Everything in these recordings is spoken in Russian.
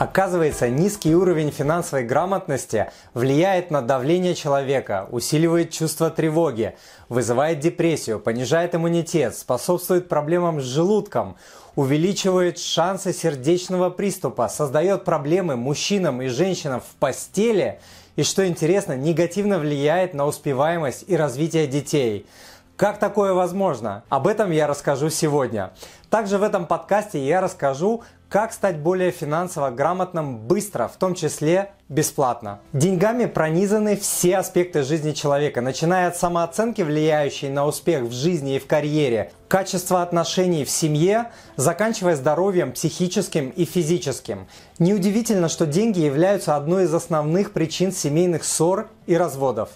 Оказывается, низкий уровень финансовой грамотности влияет на давление человека, усиливает чувство тревоги, вызывает депрессию, понижает иммунитет, способствует проблемам с желудком, увеличивает шансы сердечного приступа, создает проблемы мужчинам и женщинам в постели и, что интересно, негативно влияет на успеваемость и развитие детей. Как такое возможно? Об этом я расскажу сегодня. Также в этом подкасте я расскажу, как стать более финансово грамотным быстро, в том числе бесплатно. Деньгами пронизаны все аспекты жизни человека, начиная от самооценки, влияющей на успех в жизни и в карьере, качества отношений в семье, заканчивая здоровьем психическим и физическим. Неудивительно, что деньги являются одной из основных причин семейных ссор и разводов.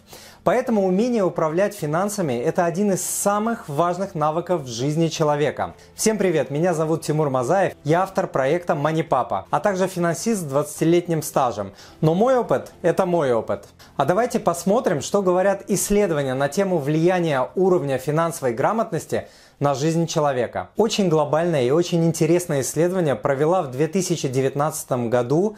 Поэтому умение управлять финансами – это один из самых важных навыков в жизни человека. Всем привет, меня зовут Тимур Мазаев, я автор проекта Money Papa, а также финансист с 20-летним стажем. Но мой опыт – это мой опыт. А давайте посмотрим, что говорят исследования на тему влияния уровня финансовой грамотности на жизнь человека. Очень глобальное и очень интересное исследование провела в 2019 году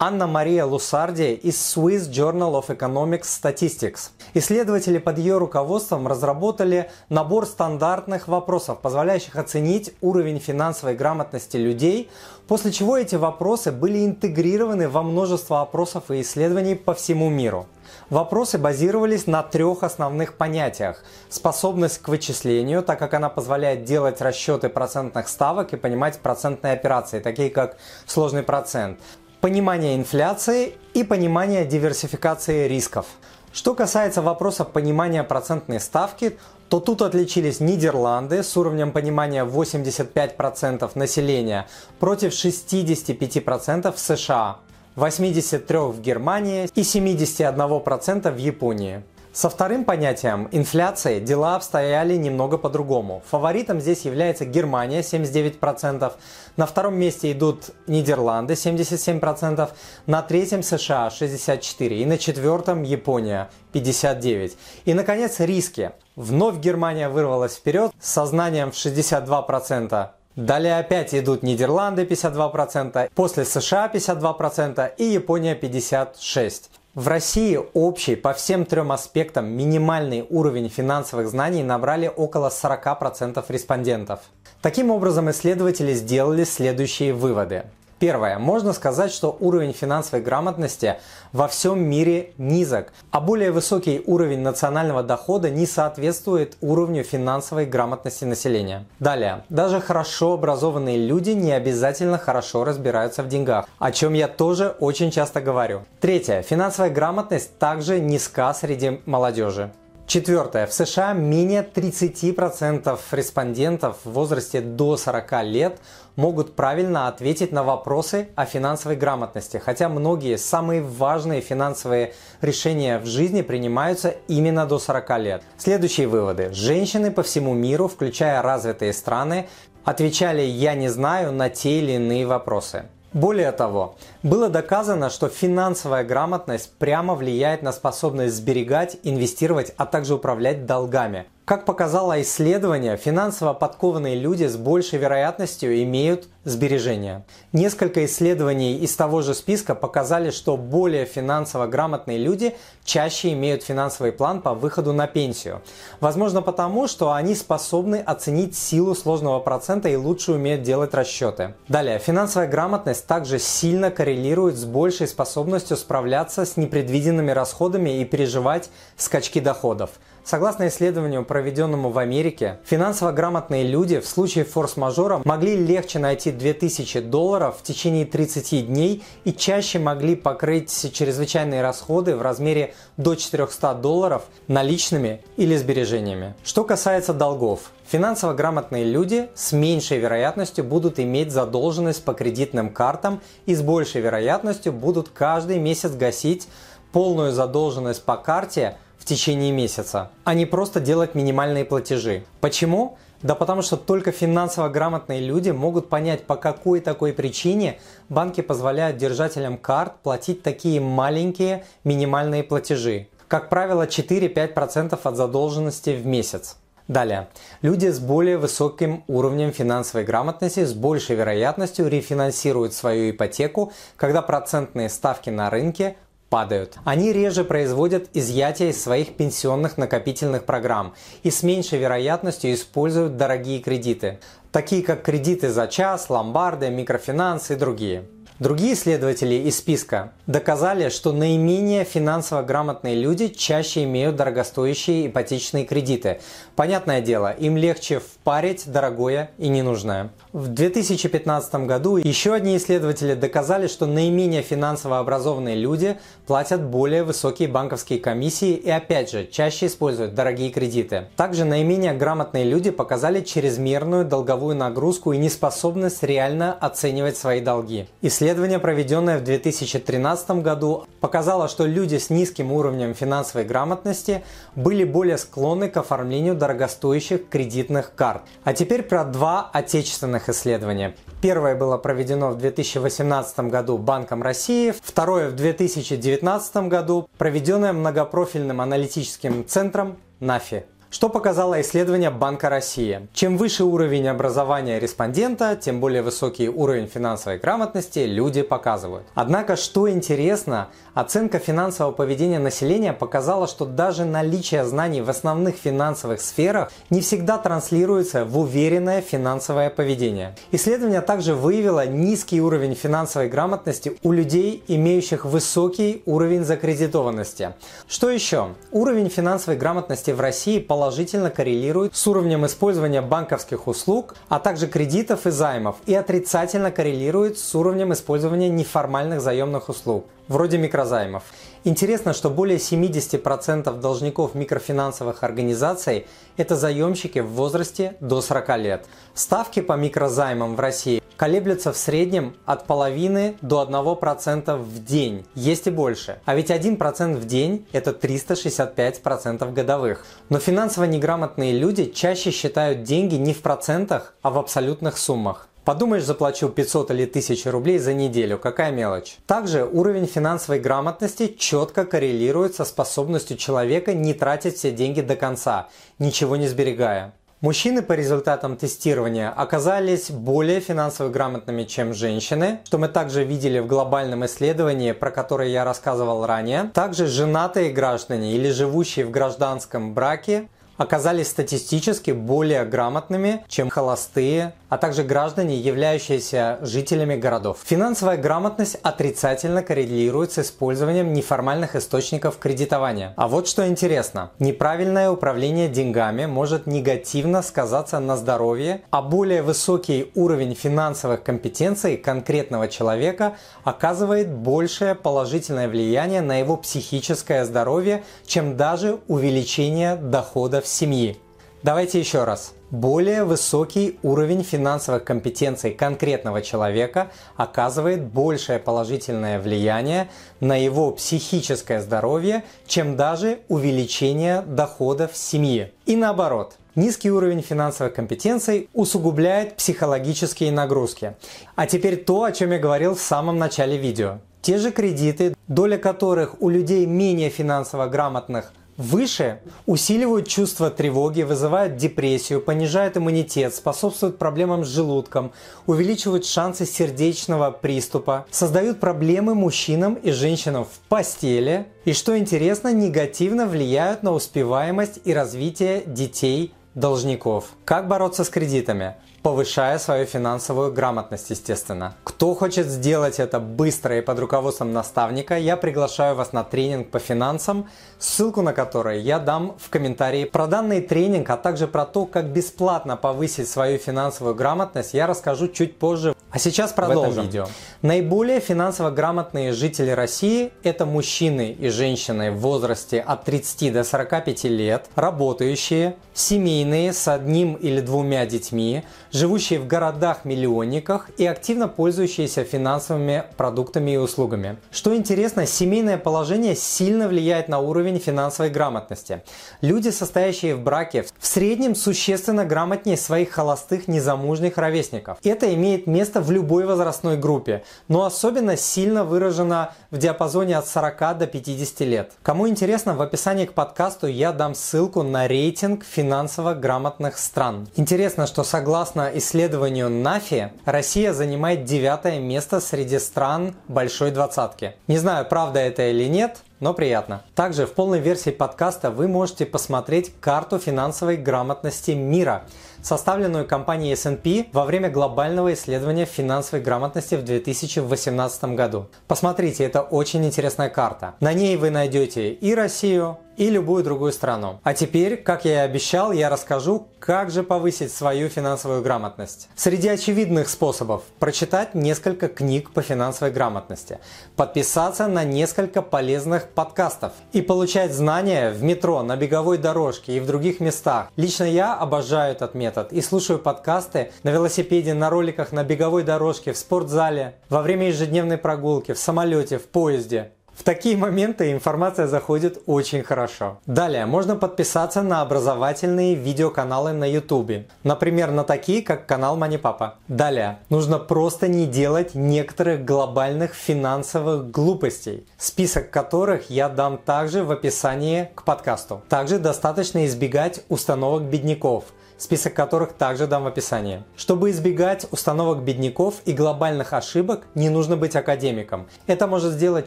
Анна-Мария Лусарди из Swiss Journal of Economics Statistics. Исследователи под ее руководством разработали набор стандартных вопросов, позволяющих оценить уровень финансовой грамотности людей, после чего эти вопросы были интегрированы во множество опросов и исследований по всему миру. Вопросы базировались на трех основных понятиях. Способность к вычислению, так как она позволяет делать расчеты процентных ставок и понимать процентные операции, такие как сложный процент понимание инфляции и понимание диверсификации рисков. Что касается вопроса понимания процентной ставки, то тут отличились Нидерланды с уровнем понимания 85% населения против 65% в США, 83% в Германии и 71% в Японии. Со вторым понятием инфляции дела обстояли немного по-другому. Фаворитом здесь является Германия 79%, на втором месте идут Нидерланды 77%, на третьем США 64% и на четвертом Япония 59%. И наконец риски. Вновь Германия вырвалась вперед с сознанием в 62%. Далее опять идут Нидерланды 52%, после США 52% и Япония 56%. В России общий по всем трем аспектам минимальный уровень финансовых знаний набрали около 40% респондентов. Таким образом, исследователи сделали следующие выводы. Первое. Можно сказать, что уровень финансовой грамотности во всем мире низок, а более высокий уровень национального дохода не соответствует уровню финансовой грамотности населения. Далее. Даже хорошо образованные люди не обязательно хорошо разбираются в деньгах, о чем я тоже очень часто говорю. Третье. Финансовая грамотность также низка среди молодежи. Четвертое. В США менее 30% респондентов в возрасте до 40 лет могут правильно ответить на вопросы о финансовой грамотности, хотя многие самые важные финансовые решения в жизни принимаются именно до 40 лет. Следующие выводы. Женщины по всему миру, включая развитые страны, отвечали «я не знаю» на те или иные вопросы. Более того, было доказано, что финансовая грамотность прямо влияет на способность сберегать, инвестировать, а также управлять долгами – как показало исследование, финансово подкованные люди с большей вероятностью имеют сбережения. Несколько исследований из того же списка показали, что более финансово грамотные люди чаще имеют финансовый план по выходу на пенсию. Возможно потому, что они способны оценить силу сложного процента и лучше умеют делать расчеты. Далее, финансовая грамотность также сильно коррелирует с большей способностью справляться с непредвиденными расходами и переживать скачки доходов. Согласно исследованию, проведенному в Америке, финансово грамотные люди в случае форс-мажора могли легче найти 2000 долларов в течение 30 дней и чаще могли покрыть чрезвычайные расходы в размере до 400 долларов наличными или сбережениями. Что касается долгов, Финансово грамотные люди с меньшей вероятностью будут иметь задолженность по кредитным картам и с большей вероятностью будут каждый месяц гасить полную задолженность по карте течение месяца, а не просто делать минимальные платежи. Почему? Да потому что только финансово грамотные люди могут понять, по какой такой причине банки позволяют держателям карт платить такие маленькие минимальные платежи. Как правило, 4-5% от задолженности в месяц. Далее. Люди с более высоким уровнем финансовой грамотности с большей вероятностью рефинансируют свою ипотеку, когда процентные ставки на рынке падают. Они реже производят изъятие из своих пенсионных накопительных программ и с меньшей вероятностью используют дорогие кредиты, такие как кредиты за час, ломбарды, микрофинансы и другие. Другие исследователи из списка доказали, что наименее финансово грамотные люди чаще имеют дорогостоящие ипотечные кредиты. Понятное дело, им легче впарить дорогое и ненужное. В 2015 году еще одни исследователи доказали, что наименее финансово образованные люди платят более высокие банковские комиссии и опять же чаще используют дорогие кредиты. Также наименее грамотные люди показали чрезмерную долговую нагрузку и неспособность реально оценивать свои долги. Исследование, проведенное в 2013 году, показало, что люди с низким уровнем финансовой грамотности были более склонны к оформлению дорогостоящих кредитных карт. А теперь про два отечественных исследования. Первое было проведено в 2018 году Банком России, второе в 2019 году, проведенное многопрофильным аналитическим центром НАФИ. Что показало исследование Банка России? Чем выше уровень образования респондента, тем более высокий уровень финансовой грамотности люди показывают. Однако, что интересно, оценка финансового поведения населения показала, что даже наличие знаний в основных финансовых сферах не всегда транслируется в уверенное финансовое поведение. Исследование также выявило низкий уровень финансовой грамотности у людей, имеющих высокий уровень закредитованности. Что еще? Уровень финансовой грамотности в России положительно коррелирует с уровнем использования банковских услуг, а также кредитов и займов, и отрицательно коррелирует с уровнем использования неформальных заемных услуг, вроде микрозаймов. Интересно, что более 70% должников микрофинансовых организаций – это заемщики в возрасте до 40 лет. Ставки по микрозаймам в России колеблется в среднем от половины до 1% в день. Есть и больше. А ведь 1% в день – это 365% годовых. Но финансово неграмотные люди чаще считают деньги не в процентах, а в абсолютных суммах. Подумаешь, заплачу 500 или 1000 рублей за неделю, какая мелочь. Также уровень финансовой грамотности четко коррелирует со способностью человека не тратить все деньги до конца, ничего не сберегая. Мужчины по результатам тестирования оказались более финансово грамотными, чем женщины, что мы также видели в глобальном исследовании, про которое я рассказывал ранее. Также женатые граждане или живущие в гражданском браке оказались статистически более грамотными, чем холостые, а также граждане, являющиеся жителями городов. Финансовая грамотность отрицательно коррелирует с использованием неформальных источников кредитования. А вот что интересно. Неправильное управление деньгами может негативно сказаться на здоровье, а более высокий уровень финансовых компетенций конкретного человека оказывает большее положительное влияние на его психическое здоровье, чем даже увеличение доходов семьи. Давайте еще раз. Более высокий уровень финансовых компетенций конкретного человека оказывает большее положительное влияние на его психическое здоровье, чем даже увеличение доходов семьи. И наоборот, Низкий уровень финансовых компетенций усугубляет психологические нагрузки. А теперь то, о чем я говорил в самом начале видео. Те же кредиты, доля которых у людей менее финансово грамотных Выше усиливают чувство тревоги, вызывают депрессию, понижают иммунитет, способствуют проблемам с желудком, увеличивают шансы сердечного приступа, создают проблемы мужчинам и женщинам в постели и, что интересно, негативно влияют на успеваемость и развитие детей должников. Как бороться с кредитами? Повышая свою финансовую грамотность, естественно. Кто хочет сделать это быстро и под руководством наставника, я приглашаю вас на тренинг по финансам, ссылку на который я дам в комментарии. Про данный тренинг, а также про то, как бесплатно повысить свою финансовую грамотность, я расскажу чуть позже. А сейчас продолжим. В этом видео. Наиболее финансово грамотные жители России – это мужчины и женщины в возрасте от 30 до 45 лет, работающие, семейные с одним или двумя детьми, живущие в городах-миллионниках и активно пользующиеся финансовыми продуктами и услугами. Что интересно, семейное положение сильно влияет на уровень финансовой грамотности. Люди, состоящие в браке, в среднем существенно грамотнее своих холостых незамужних ровесников. Это имеет место в любой возрастной группе, но особенно сильно выражена в диапазоне от 40 до 50 лет. Кому интересно, в описании к подкасту я дам ссылку на рейтинг финансово грамотных стран. Интересно, что согласно исследованию НАФИ, Россия занимает девятое место среди стран Большой Двадцатки. Не знаю, правда это или нет, но приятно. Также в полной версии подкаста вы можете посмотреть карту финансовой грамотности мира, составленную компанией S&P во время глобального исследования финансовой грамотности в 2018 году. Посмотрите, это очень интересная карта. На ней вы найдете и Россию, и любую другую страну. А теперь, как я и обещал, я расскажу, как же повысить свою финансовую грамотность. Среди очевидных способов – прочитать несколько книг по финансовой грамотности, подписаться на несколько полезных подкастов и получать знания в метро, на беговой дорожке и в других местах. Лично я обожаю этот метод и слушаю подкасты на велосипеде, на роликах, на беговой дорожке, в спортзале, во время ежедневной прогулки, в самолете, в поезде. В такие моменты информация заходит очень хорошо. Далее, можно подписаться на образовательные видеоканалы на YouTube. Например, на такие, как канал Манипапа. Далее, нужно просто не делать некоторых глобальных финансовых глупостей, список которых я дам также в описании к подкасту. Также достаточно избегать установок бедняков – список которых также дам в описании. Чтобы избегать установок бедняков и глобальных ошибок, не нужно быть академиком. Это может сделать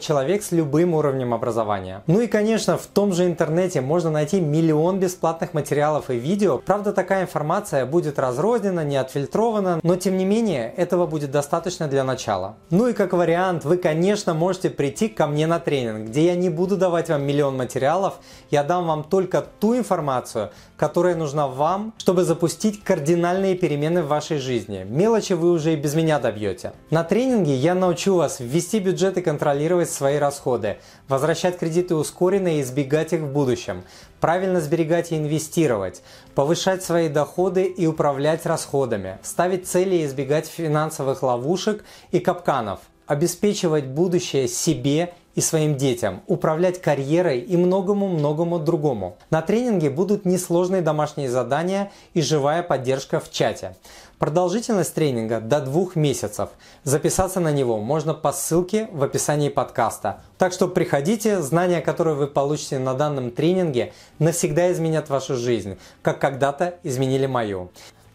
человек с любым уровнем образования. Ну и конечно, в том же интернете можно найти миллион бесплатных материалов и видео. Правда, такая информация будет разрознена, не отфильтрована, но тем не менее, этого будет достаточно для начала. Ну и как вариант, вы, конечно, можете прийти ко мне на тренинг, где я не буду давать вам миллион материалов, я дам вам только ту информацию, которая нужна вам, чтобы запустить кардинальные перемены в вашей жизни. Мелочи вы уже и без меня добьете. На тренинге я научу вас ввести бюджет и контролировать свои расходы, возвращать кредиты ускоренно и избегать их в будущем, правильно сберегать и инвестировать, повышать свои доходы и управлять расходами, ставить цели и избегать финансовых ловушек и капканов, обеспечивать будущее себе и своим детям, управлять карьерой и многому-многому другому. На тренинге будут несложные домашние задания и живая поддержка в чате. Продолжительность тренинга до двух месяцев. Записаться на него можно по ссылке в описании подкаста. Так что приходите, знания, которые вы получите на данном тренинге, навсегда изменят вашу жизнь, как когда-то изменили мою.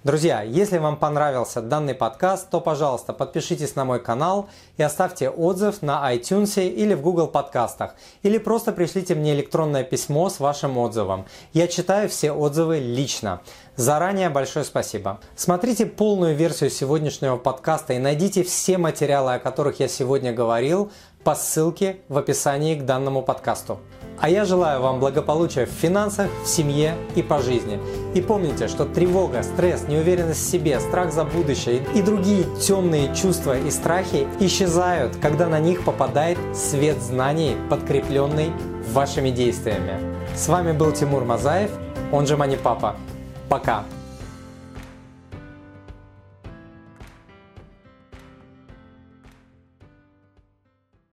Друзья, если вам понравился данный подкаст, то, пожалуйста, подпишитесь на мой канал и оставьте отзыв на iTunes или в Google подкастах. Или просто пришлите мне электронное письмо с вашим отзывом. Я читаю все отзывы лично. Заранее большое спасибо. Смотрите полную версию сегодняшнего подкаста и найдите все материалы, о которых я сегодня говорил, по ссылке в описании к данному подкасту. А я желаю вам благополучия в финансах, в семье и по жизни. И помните, что тревога, стресс, неуверенность в себе, страх за будущее и другие темные чувства и страхи исчезают, когда на них попадает свет знаний, подкрепленный вашими действиями. С вами был Тимур Мазаев, он же Мани Папа. Пока!